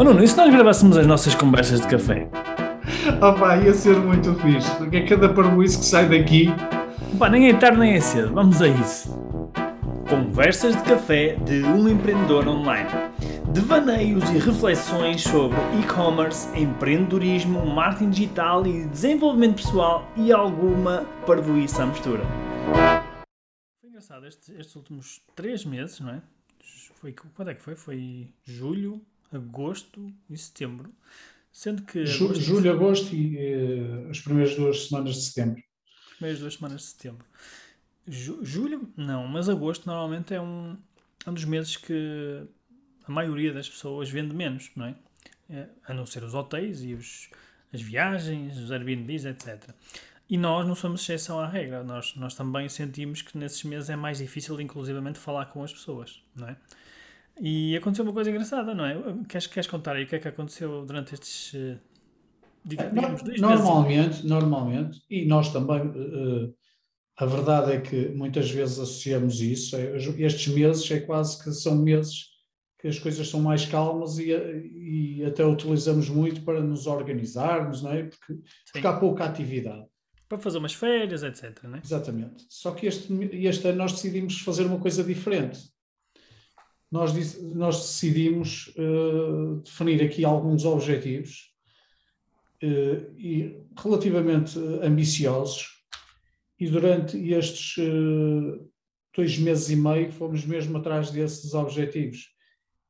Oh Nuno, e se nós gravássemos as nossas conversas de café? Oh pá, ia ser muito fixe, porque é cada parboice que sai daqui. Pá, nem é tarde nem é cedo, vamos a isso. Conversas de café de um empreendedor online. Devaneios e reflexões sobre e-commerce, empreendedorismo, marketing digital e desenvolvimento pessoal e alguma parvoíça à mistura. Foi engraçado estes, estes últimos três meses, não é? Foi, quando é que foi? Foi julho, agosto e setembro. Sendo que. Ju, agosto, julho, agosto e uh, as primeiras duas semanas de setembro. As primeiras duas semanas de setembro. Ju, julho, não, mas agosto normalmente é um, um dos meses que a maioria das pessoas vende menos, não é? é a não ser os hotéis e os, as viagens, os Airbnbs, etc. E nós não somos exceção à regra. Nós, nós também sentimos que nesses meses é mais difícil, inclusivamente, falar com as pessoas, não é? E aconteceu uma coisa engraçada, não é? Queres, queres contar aí o que é que aconteceu durante estes, eh, digamos, dois normalmente, meses? Normalmente, e nós também, uh, a verdade é que muitas vezes associamos isso, é, estes meses é quase que são meses que as coisas são mais calmas e, e até utilizamos muito para nos organizarmos, não é? Porque, porque há pouca atividade. Para fazer umas férias, etc. Não é? Exatamente. Só que este, este ano nós decidimos fazer uma coisa diferente nós, nós decidimos uh, definir aqui alguns objetivos uh, e relativamente ambiciosos e durante estes uh, dois meses e meio fomos mesmo atrás desses objetivos.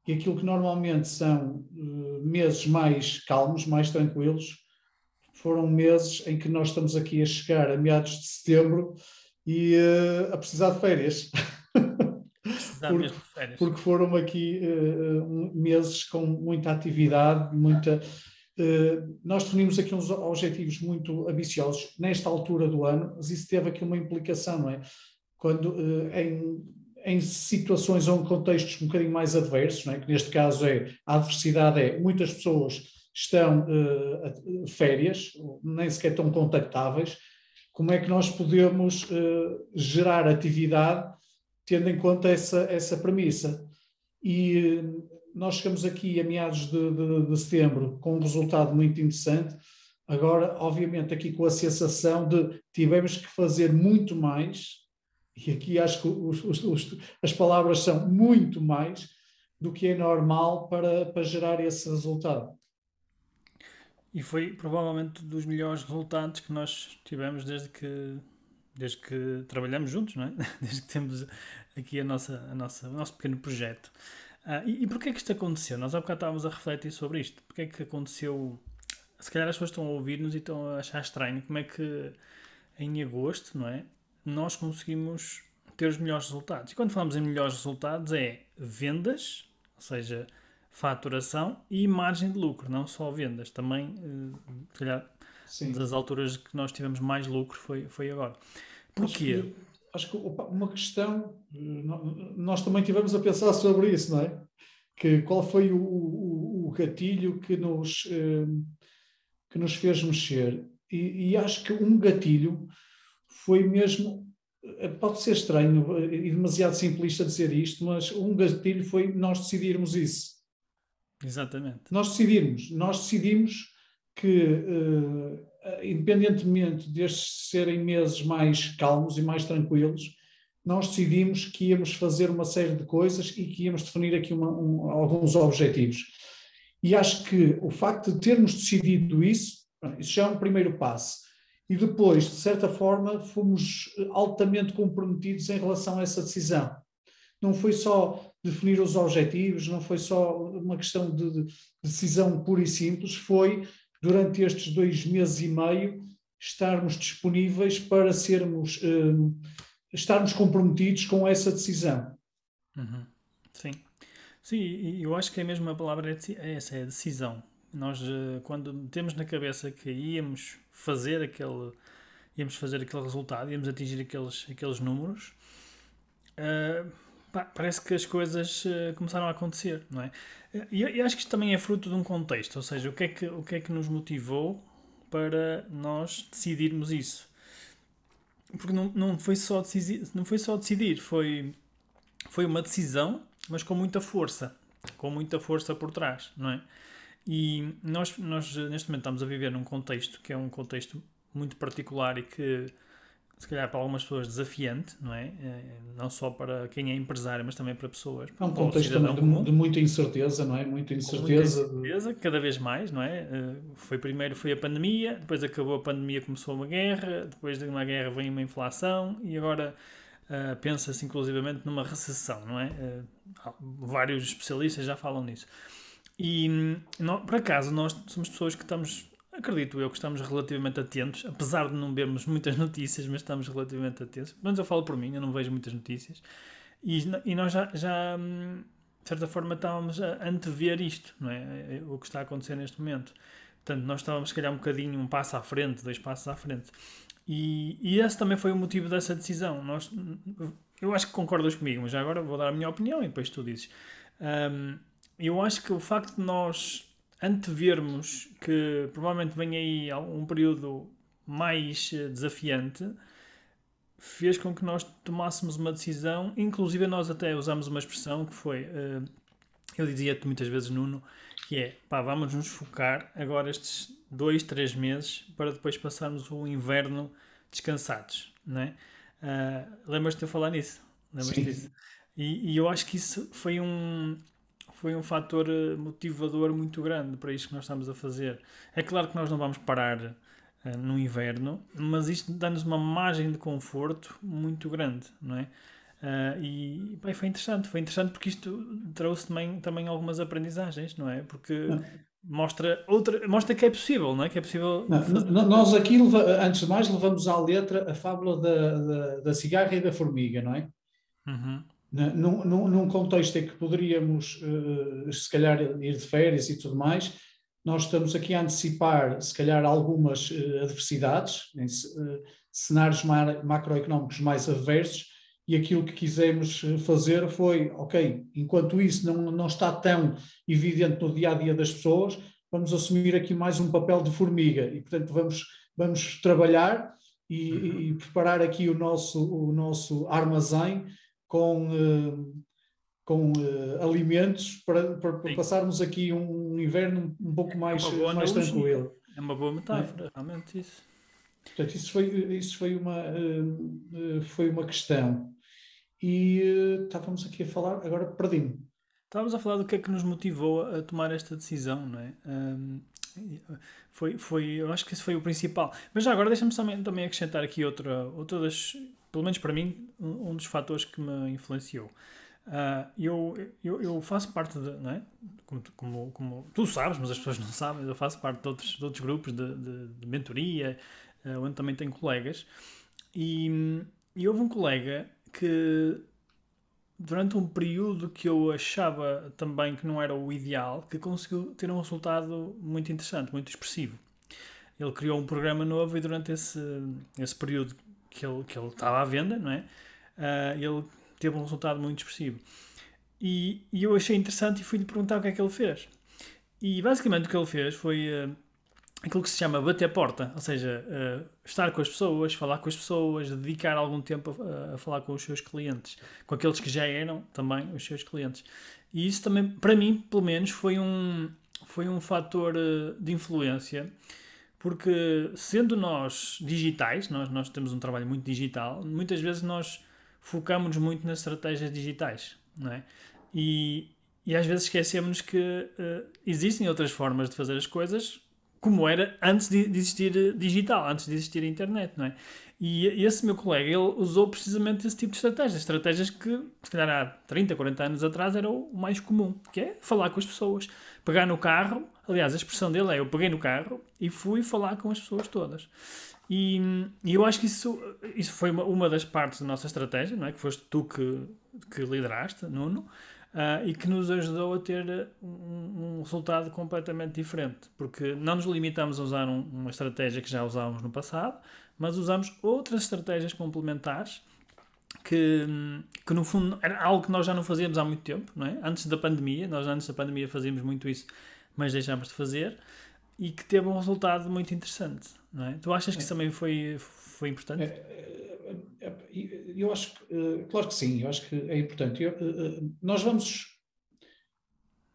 E aquilo que normalmente são meses mais calmos, mais tranquilos, foram meses em que nós estamos aqui a chegar a meados de setembro e a precisar de férias. porque, porque, foram aqui uh, meses com muita atividade, muita. Uh, nós definimos aqui uns objetivos muito ambiciosos nesta altura do ano, mas isso teve aqui uma implicação, não é? Quando uh, em, em situações ou em contextos um bocadinho mais adversos, não é? que neste caso é a adversidade é muitas pessoas estão uh, férias, nem sequer estão contactáveis, como é que nós podemos uh, gerar atividade tendo em conta essa, essa premissa. E nós chegamos aqui a meados de, de, de setembro com um resultado muito interessante. Agora, obviamente, aqui com a sensação de tivemos que fazer muito mais, e aqui acho que os, os, os, as palavras são muito mais do que é normal para, para gerar esse resultado. E foi provavelmente dos melhores resultados que nós tivemos desde que desde que trabalhamos juntos, não é? Desde que temos aqui a nossa, a nossa, o nosso pequeno projeto. Uh, e, e porquê é que isto aconteceu? Nós há bocado estávamos a refletir sobre isto. Porquê é que aconteceu? Se calhar as pessoas estão a ouvir-nos e estão a achar estranho como é que em agosto, não é? Nós conseguimos ter os melhores resultados. E quando falamos em melhores resultados é vendas, ou seja, faturação e margem de lucro, não só vendas. Também, uh, se calhar, Sim. das alturas que nós tivemos mais lucro foi, foi agora. Porquê? acho que uma questão, nós também tivemos a pensar sobre isso, não é? Que qual foi o, o, o gatilho que nos, hum, que nos fez mexer? E, e, acho que um gatilho foi mesmo, pode ser estranho e demasiado simplista dizer isto, mas um gatilho foi nós decidirmos isso. Exatamente. Nós decidirmos, nós decidimos que uh, eh, independentemente destes serem meses mais calmos e mais tranquilos, nós decidimos que íamos fazer uma série de coisas e que íamos definir aqui uma, um, alguns objetivos. E acho que o facto de termos decidido isso, isso já é um primeiro passo. E depois, de certa forma, fomos altamente comprometidos em relação a essa decisão. Não foi só definir os objetivos, não foi só uma questão de decisão pura e simples, foi durante estes dois meses e meio, estarmos disponíveis para sermos, uh, estarmos comprometidos com essa decisão. Uhum. Sim. Sim, eu acho que é a palavra é essa, é decisão. Nós, uh, quando temos na cabeça que íamos fazer aquele, íamos fazer aquele resultado, íamos atingir aqueles, aqueles números, uh, pá, parece que as coisas uh, começaram a acontecer, não é? E, e acho que isto também é fruto de um contexto, ou seja, o que é que, o que, é que nos motivou para nós decidirmos isso? Porque não, não, foi, só decidir, não foi só decidir, foi, foi uma decisão, mas com muita força, com muita força por trás, não é? E nós, nós neste momento estamos a viver num contexto que é um contexto muito particular e que se calhar para algumas pessoas desafiante, não é? é não só para quem é empresário, mas também para pessoas. É um contexto também de, de, muita incerteza, não é? Muita incerteza. Muita incerteza, cada vez mais, não é? Eh, foi primeiro foi a pandemia, depois acabou a pandemia, começou uma guerra, depois de uma guerra vem uma inflação e agora uh, pensa-se inclusivamente numa recessão, não é? Uh, vários especialistas já falam nisso. E, não, por acaso, nós somos pessoas que estamos acredito eu que estamos relativamente atentos, apesar de não vermos muitas notícias, mas estamos relativamente atentos. Menos eu falo por mim, eu não vejo muitas notícias. E, e nós já, já, de certa forma, estávamos a antever isto, não é? é? O que está a acontecer neste momento. Portanto, nós estávamos, se calhar, um bocadinho, um passo à frente, dois passos à frente. E, e esse também foi o motivo dessa decisão. Nós, eu acho que concordas comigo, mas já agora vou dar a minha opinião e depois tu dizes. Um, eu acho que o facto de nós antevermos que provavelmente vem aí um período mais eh, desafiante, fez com que nós tomássemos uma decisão, inclusive nós até usamos uma expressão que foi, uh, eu dizia-te muitas vezes, Nuno, que é, pá, vamos nos focar agora estes dois, três meses para depois passarmos o inverno descansados, não é? Uh, Lembras-te de eu falar nisso? Lembras-te disso? E, e, eu acho que isso foi um, foi um fator eh, motivador muito grande para isto que nós estamos a fazer. É claro que nós não vamos parar uh, no inverno, mas isto dá-nos uma margem de conforto muito grande, não é? Uh, e bem, foi interessante, foi interessante porque isto trouxe também, também algumas aprendizagens, não é? Porque não. mostra outra, mostra que é possível, não é? Que é possível. Não, nós aqui, antes de mais, levamos à letra a fábula da, da, da cigarra e da formiga, não é? Uhum num, num, num, contexto em que poderíamos, uh, se calhar, ir de férias e tudo mais, nós estamos aqui a antecipar, se calhar, algumas uh, adversidades, em uh, cenários macroeconómicos mais adversos, e aquilo que quisemos fazer foi, ok, enquanto isso não, não está tão evidente no dia a dia das pessoas, vamos assumir aqui mais um papel de formiga, e portanto vamos, vamos trabalhar e, uhum. e preparar aqui o nosso, o nosso armazém com, eh, com uh, alimentos para, para, passarmos aqui um inverno um pouco é mais, é mais tranquilo. É uma boa metáfora, é. realmente isso. Portanto, isso foi, isso foi, uma, foi uma questão. E estávamos aqui a falar, agora perdi-me. Estávamos a falar do que é que nos motivou a tomar esta decisão, não é? Um, foi, foi, eu acho que esse foi o principal. Mas já agora deixa-me também, também acrescentar aqui outra, outra das, pelo menos para mim, um dos fatores que me influenciou. Uh, eu, eu, eu, faço parte de, não é? Como, como, como, tu sabes, mas as pessoas não sabem, eu faço parte de outros, de outros grupos de, de, de mentoria, uh, onde também tenho colegas, e, e houve um colega que durante um período que eu achava também que não era o ideal, que conseguiu ter um resultado muito interessante, muito expressivo. Ele criou um programa novo e durante esse, esse período que ele, que ele estava à venda, não é? Uh, ele teve um resultado muito expressivo. E, e eu achei interessante e fui-lhe perguntar o que é que ele fez. E basicamente o que ele fez foi uh, aquilo que se chama bater porta, ou seja, uh, estar com as pessoas, falar com as pessoas, dedicar algum tempo a, a, falar com os seus clientes, com aqueles que já eram também os seus clientes. E isso também, para mim, pelo menos, foi um, foi um fator de influência porque sendo nós digitais, nós, nós temos um trabalho muito digital, muitas vezes nós focamos muito nas estratégias digitais, não é? E, e às vezes esquecemos que uh, existem outras formas de fazer as coisas como era antes de, existir digital, antes de existir internet, não é? E esse meu colega, ele usou precisamente esse tipo de estratégias, estratégias que, se calhar há 30, 40 anos atrás, era o mais comum, que é falar com as pessoas, pegar no carro, aliás, a expressão dele é, eu peguei no carro e fui falar com as pessoas todas. E, e eu acho que isso, isso foi uma, uma das partes da nossa estratégia, não é? Que foste tu que, que lideraste, Nuno, uh, e que nos ajudou a ter um, um, resultado completamente diferente, porque não nos limitamos a usar um, uma estratégia que já usávamos no passado, mas usamos outras estratégias complementares que, que no fundo era algo que nós já não fazíamos há muito tempo, não é? Antes da pandemia, nós antes da pandemia fazíamos muito isso, mas deixámos de fazer e que teve um resultado muito interessante, não é? Tu achas que isso também foi, foi importante? É, é, é, eu acho que, eh, claro que sim, eu acho que é importante. Eu, eh, eh, nós vamos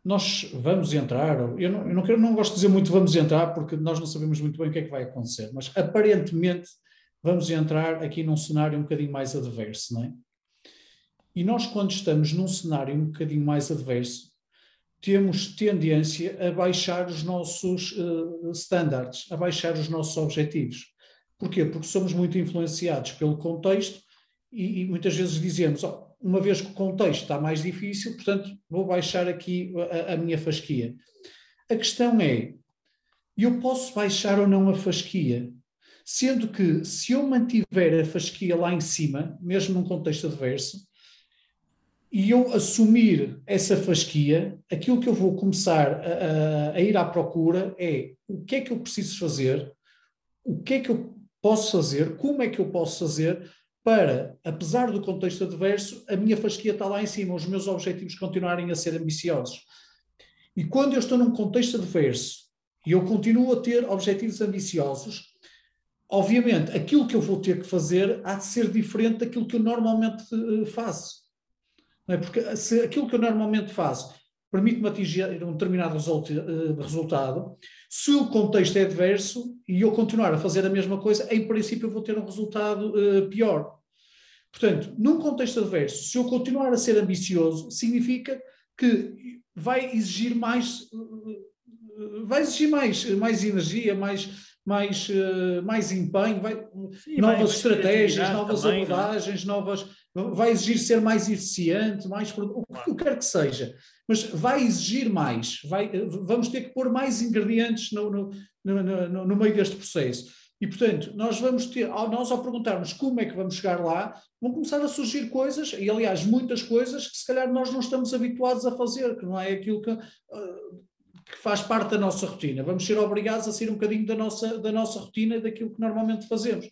nós vamos entrar, eu não, eu não, quero, não gosto de dizer muito vamos entrar, porque nós não sabemos muito bem o que é que vai acontecer, mas aparentemente vamos entrar aqui num cenário um bocadinho mais adverso, não é? E nós, quando estamos num cenário um bocadinho mais adverso, temos tendência a baixar os nossos uh, standards, a baixar os nossos objetivos. Porquê? Porque somos muito influenciados pelo contexto e, e muitas vezes dizemos, oh, uma vez que o contexto está mais difícil, portanto, vou baixar aqui a, a minha fasquia. A questão é, eu posso baixar ou não a fasquia? Sendo que, se eu mantiver a fasquia lá em cima, mesmo num contexto adverso, e eu assumir essa fasquia, aquilo que eu vou começar a, a, a, ir à procura é o que é que eu preciso fazer, o que é que eu posso fazer, como é que eu posso fazer para, apesar do contexto adverso, a minha fasquia está lá em cima, os meus objetivos continuarem a ser ambiciosos. E quando eu estou num contexto adverso e eu continuo a ter objetivos ambiciosos, obviamente aquilo que eu vou ter que fazer há de ser diferente daquilo que eu normalmente uh, faço. Não é? Porque se aquilo que eu normalmente faço permite-me atingir um determinado uh, resultado, se o contexto é adverso e eu continuar a fazer a mesma coisa, em princípio eu vou ter um resultado uh, pior. Portanto, num contexto adverso, se eu continuar a ser ambicioso, significa que vai exigir mais, uh, vai exigir mais, mais energia, mais, mais, uh, mais empenho, vai, Sim, novas estratégias, novas também, é? abordagens, novas, vai exigir ser mais eficiente, mais o que quer que seja mas vai exigir mais, vai, vamos ter que pôr mais ingredientes no, no, no, no, meio deste processo. E, portanto, nós vamos ter, ao, nós ao perguntarmos como é que vamos chegar lá, vão começar a surgir coisas, e aliás, muitas coisas que se calhar nós não estamos habituados a fazer, que não é aquilo que, uh, que faz parte da nossa rotina. Vamos ser obrigados a sair um bocadinho da nossa, da nossa rotina daquilo que normalmente fazemos.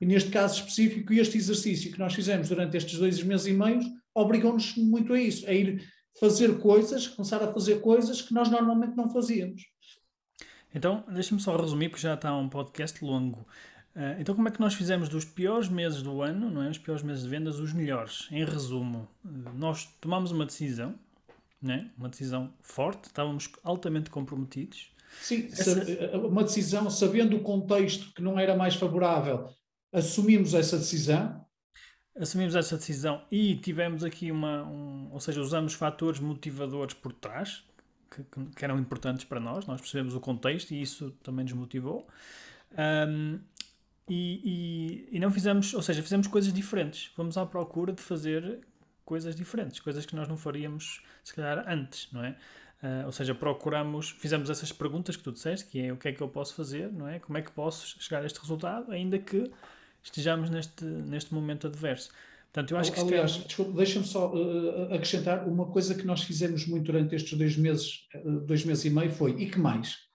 E neste caso específico, este exercício que nós fizemos durante estes dois meses e meio obrigou-nos muito a isso, a ir fazer coisas, começar a fazer coisas que nós normalmente não fazíamos. Então, deixa-me só resumir, porque já está um podcast longo. Uh, então, como é que nós fizemos dos piores meses do ano, não é? os piores meses de vendas, os melhores? Em resumo, nós tomamos uma decisão, né? uma decisão forte, estávamos altamente comprometidos. Sim, Essa... uma decisão, sabendo o contexto que não era mais favorável, assumimos essa decisão assumimos essa decisão e tivemos aqui uma. Um, ou seja, usamos fatores motivadores por trás que, que, eram importantes para nós, nós percebemos o contexto e isso também nos motivou. Um, e, e, e, não fizemos, ou seja, fizemos coisas diferentes. Fomos à procura de fazer coisas diferentes, coisas que nós não faríamos, se calhar, antes, não é? Uh, ou seja, procuramos, fizemos essas perguntas que tu disseste, que é o que é que eu posso fazer, não é? Como é que posso chegar a este resultado, ainda que estejamos neste, neste momento adverso. Portanto, eu acho que Aliás, é... deixa-me só uh, acrescentar uma coisa que nós fizemos muito durante estes dois meses, uh, dois meses e meio foi, e que mais?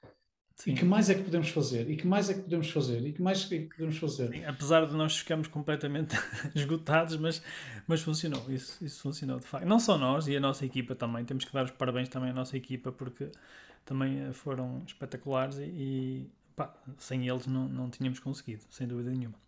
Sim. E que mais é que podemos fazer? E que mais é que podemos fazer? E que mais é que podemos fazer? Sim, apesar de nós ficarmos completamente esgotados, mas, mas funcionou. Isso, isso funcionou de facto. Não só nós e a nossa equipa também. Temos que dar os parabéns também à nossa equipa porque também foram espetaculares e, e pá, sem eles não, não tínhamos conseguido, sem dúvida nenhuma.